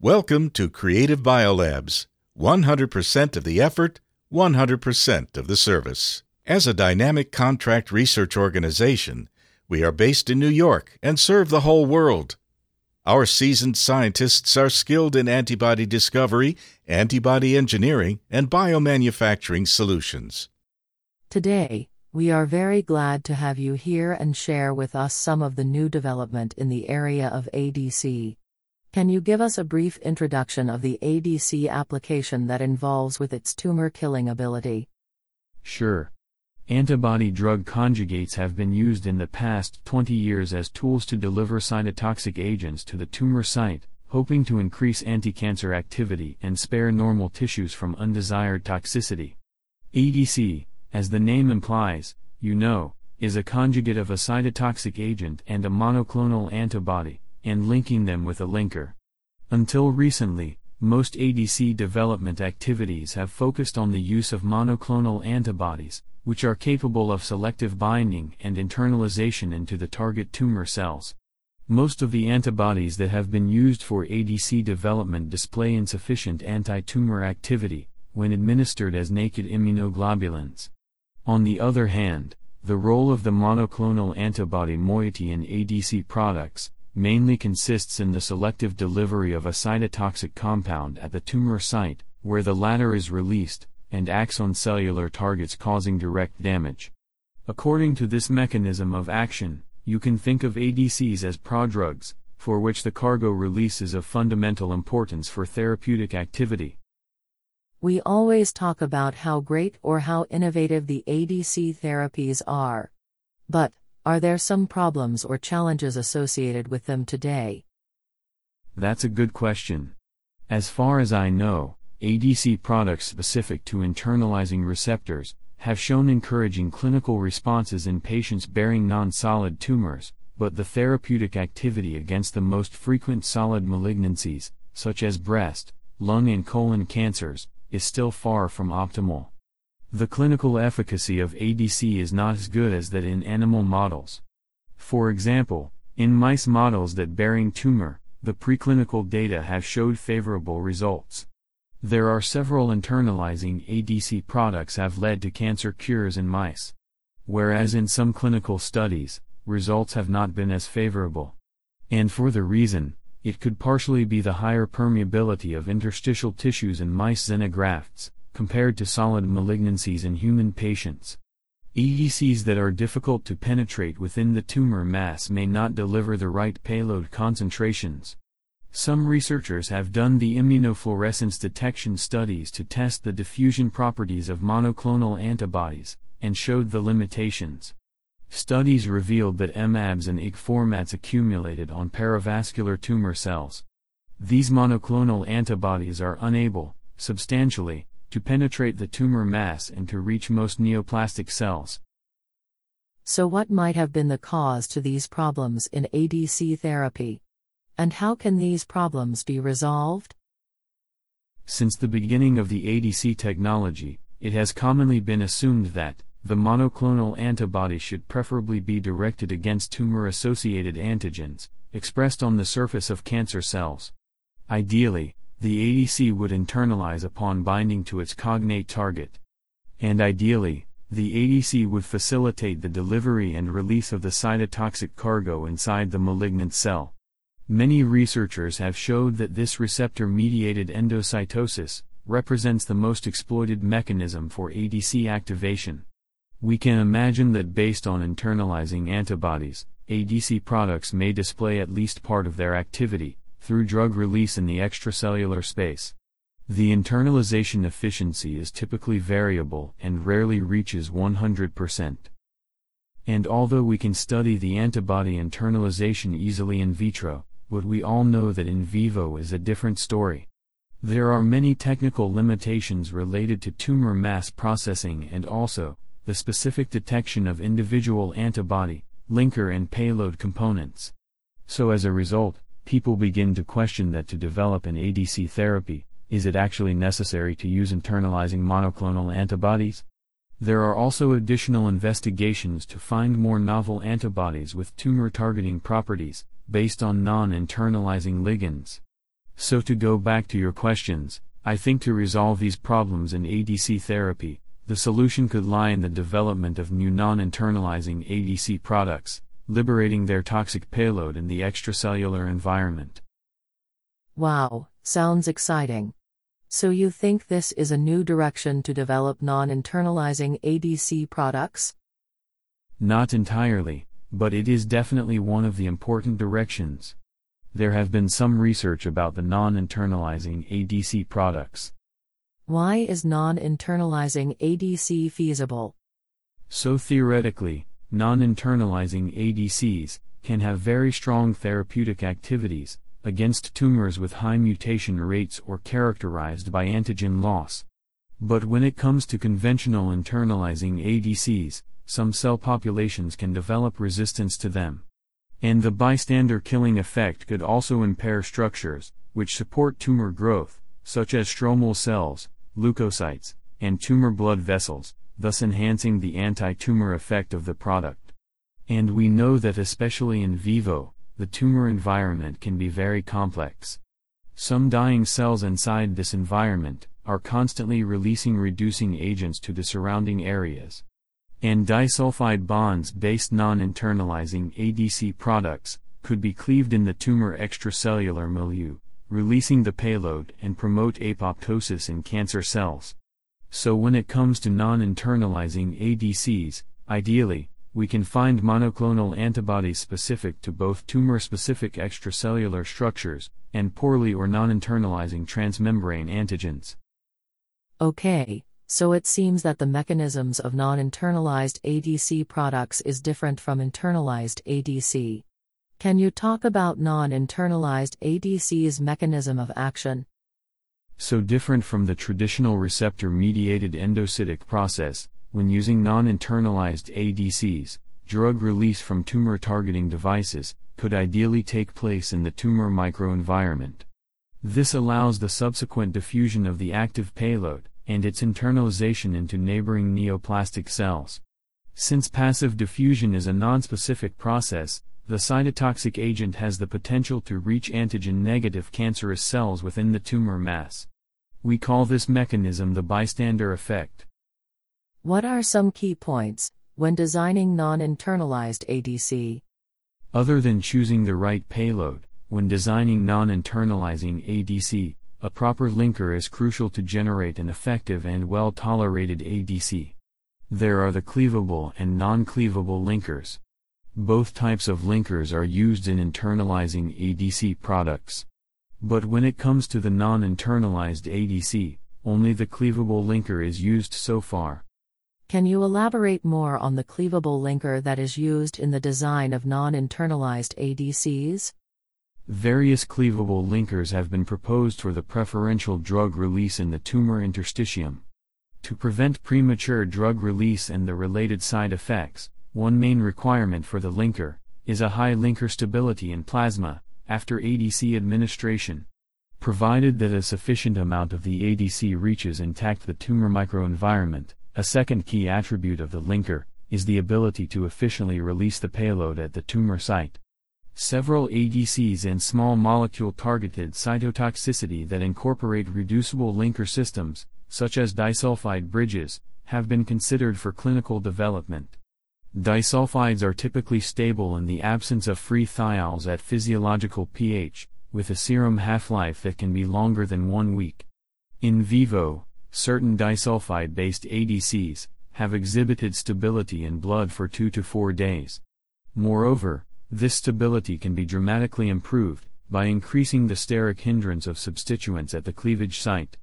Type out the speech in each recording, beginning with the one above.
Welcome to Creative Biolabs 100% of the effort, 100% of the service. As a dynamic contract research organization, we are based in New York and serve the whole world. Our seasoned scientists are skilled in antibody discovery, antibody engineering, and biomanufacturing solutions. Today, we are very glad to have you here and share with us some of the new development in the area of ADC. Can you give us a brief introduction of the ADC application that involves with its tumor killing ability? Sure. Antibody drug conjugates have been used in the past 20 years as tools to deliver cytotoxic agents to the tumor site, hoping to increase anticancer activity and spare normal tissues from undesired toxicity. ADC, as the name implies, you know, is a conjugate of a cytotoxic agent and a monoclonal antibody, and linking them with a linker. Until recently, most ADC development activities have focused on the use of monoclonal antibodies, which are capable of selective binding and internalization into the target tumor cells. Most of the antibodies that have been used for ADC development display insufficient anti tumor activity when administered as naked immunoglobulins. On the other hand, the role of the monoclonal antibody moiety in ADC products mainly consists in the selective delivery of a cytotoxic compound at the tumor site, where the latter is released, and acts on cellular targets causing direct damage. According to this mechanism of action, you can think of ADCs as prodrugs, for which the cargo release is of fundamental importance for therapeutic activity. We always talk about how great or how innovative the ADC therapies are. But, are there some problems or challenges associated with them today? That's a good question. As far as I know, ADC products specific to internalizing receptors have shown encouraging clinical responses in patients bearing non solid tumors, but the therapeutic activity against the most frequent solid malignancies, such as breast, lung, and colon cancers, is still far from optimal. The clinical efficacy of ADC is not as good as that in animal models. For example, in mice models that bearing tumor, the preclinical data have showed favorable results. There are several internalizing ADC products have led to cancer cures in mice. Whereas in some clinical studies, results have not been as favorable. And for the reason, it could partially be the higher permeability of interstitial tissues in mice xenografts, compared to solid malignancies in human patients. ADCs that are difficult to penetrate within the tumor mass may not deliver the right payload concentrations. Some researchers have done the immunofluorescence detection studies to test the diffusion properties of monoclonal antibodies, and showed the limitations. Studies revealed that MABs and IG formats accumulated on perivascular tumor cells. These monoclonal antibodies are unable, substantially, to penetrate the tumor mass and to reach most neoplastic cells. So, what might have been the cause to these problems in ADC therapy? And how can these problems be resolved? Since the beginning of the ADC technology, it has commonly been assumed that, the monoclonal antibody should preferably be directed against tumor associated antigens, expressed on the surface of cancer cells. Ideally, the ADC would internalize upon binding to its cognate target. And ideally, the ADC would facilitate the delivery and release of the cytotoxic cargo inside the malignant cell. Many researchers have showed that this receptor mediated endocytosis represents the most exploited mechanism for ADC activation. We can imagine that based on internalizing antibodies, ADC products may display at least part of their activity through drug release in the extracellular space. The internalization efficiency is typically variable and rarely reaches 100%. And although we can study the antibody internalization easily in vitro, but we all know that in vivo is a different story. There are many technical limitations related to tumor mass processing and also, the specific detection of individual antibody, linker and payload components. So as a result, people begin to question that to develop an ADC therapy, is it actually necessary to use internalizing monoclonal antibodies? There are also additional investigations to find more novel antibodies with tumor targeting properties, based on non internalizing ligands. So, to go back to your questions, I think to resolve these problems in ADC therapy, the solution could lie in the development of new non internalizing ADC products, liberating their toxic payload in the extracellular environment. Wow, sounds exciting. So, you think this is a new direction to develop non internalizing ADC products? Not entirely, but it is definitely one of the important directions. There have been some research about the non internalizing ADC products. Why is non internalizing ADC feasible? So, theoretically, non internalizing ADCs can have very strong therapeutic activities against tumors with high mutation rates or characterized by antigen loss. But when it comes to conventional internalizing ADCs, some cell populations can develop resistance to them. And the bystander killing effect could also impair structures, which support tumor growth, such as stromal cells, leukocytes, and tumor blood vessels, thus enhancing the anti tumor effect of the product. And we know that especially in vivo, the tumor environment can be very complex. Some dying cells inside this environment are constantly releasing reducing agents to the surrounding areas. And disulfide bonds based non internalizing ADC products could be cleaved in the tumor extracellular milieu, releasing the payload and promote apoptosis in cancer cells. So, when it comes to non internalizing ADCs, ideally, we can find monoclonal antibodies specific to both tumor specific extracellular structures and poorly or non internalizing transmembrane antigens. Okay, so it seems that the mechanisms of non internalized ADC products is different from internalized ADC. Can you talk about non internalized ADC's mechanism of action? So different from the traditional receptor mediated endocytic process, when using non internalized ADCs, drug release from tumor targeting devices could ideally take place in the tumor microenvironment. This allows the subsequent diffusion of the active payload and its internalization into neighboring neoplastic cells. Since passive diffusion is a nonspecific process, the cytotoxic agent has the potential to reach antigen negative cancerous cells within the tumor mass. We call this mechanism the bystander effect. What are some key points when designing non internalized ADC? Other than choosing the right payload, when designing non internalizing ADC, a proper linker is crucial to generate an effective and well tolerated ADC. There are the cleavable and non cleavable linkers. Both types of linkers are used in internalizing ADC products. But when it comes to the non internalized ADC, only the cleavable linker is used so far. Can you elaborate more on the cleavable linker that is used in the design of non internalized ADCs? Various cleavable linkers have been proposed for the preferential drug release in the tumor interstitium. To prevent premature drug release and the related side effects, one main requirement for the linker is a high linker stability in plasma after ADC administration. Provided that a sufficient amount of the ADC reaches intact the tumor microenvironment, a second key attribute of the linker is the ability to efficiently release the payload at the tumor site. Several ADCs and small molecule targeted cytotoxicity that incorporate reducible linker systems, such as disulfide bridges, have been considered for clinical development. Disulfides are typically stable in the absence of free thiols at physiological pH, with a serum half life that can be longer than one week. In vivo, certain disulfide based ADCs have exhibited stability in blood for 2 to 4 days. Moreover, this stability can be dramatically improved by increasing the steric hindrance of substituents at the cleavage site.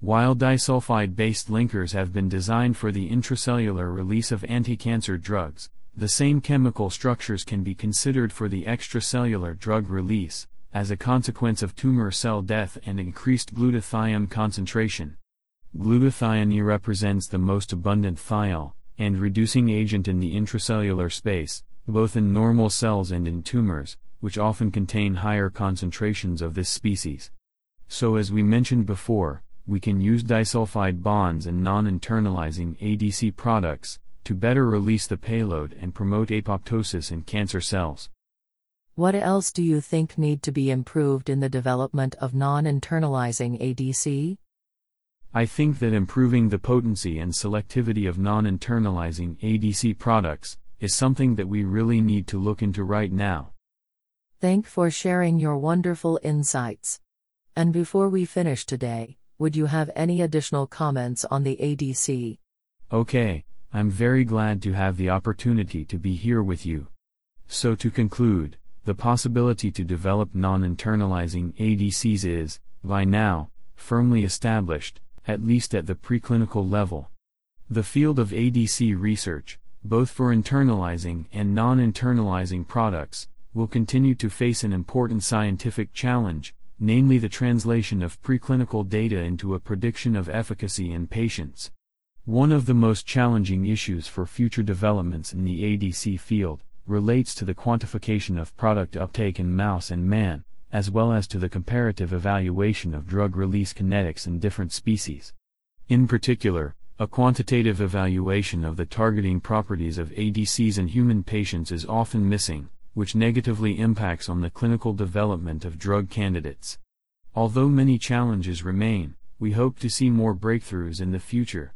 While disulfide based linkers have been designed for the intracellular release of anti-cancer drugs, the same chemical structures can be considered for the extracellular drug release, as a consequence of tumor cell death and increased glutathione concentration. Glutathione represents the most abundant thiol and reducing agent in the intracellular space, both in normal cells and in tumors, which often contain higher concentrations of this species. So, as we mentioned before, we can use disulfide bonds and non internalizing ADC products to better release the payload and promote apoptosis in cancer cells. What else do you think need to be improved in the development of non-internalizing ADC? I think that improving the potency and selectivity of non-internalizing ADC products is something that we really need to look into right now. Thank for sharing your wonderful insights. And before we finish today, would you have any additional comments on the ADC? Okay, I'm very glad to have the opportunity to be here with you. So to conclude, the possibility to develop non-internalizing ADCs is, by now, firmly established, at least at the preclinical level. The field of ADC research, both for internalizing and non-internalizing products, will continue to face an important scientific challenge, namely the translation of preclinical data into a prediction of efficacy in patients. One of the most challenging issues for future developments in the ADC field relates to the quantification of product uptake in mouse and man, as well as to the comparative evaluation of drug release kinetics in different species. In particular, a quantitative evaluation of the targeting properties of ADCs in human patients is often missing, which negatively impacts on the clinical development of drug candidates. Although many challenges remain, we hope to see more breakthroughs in the future.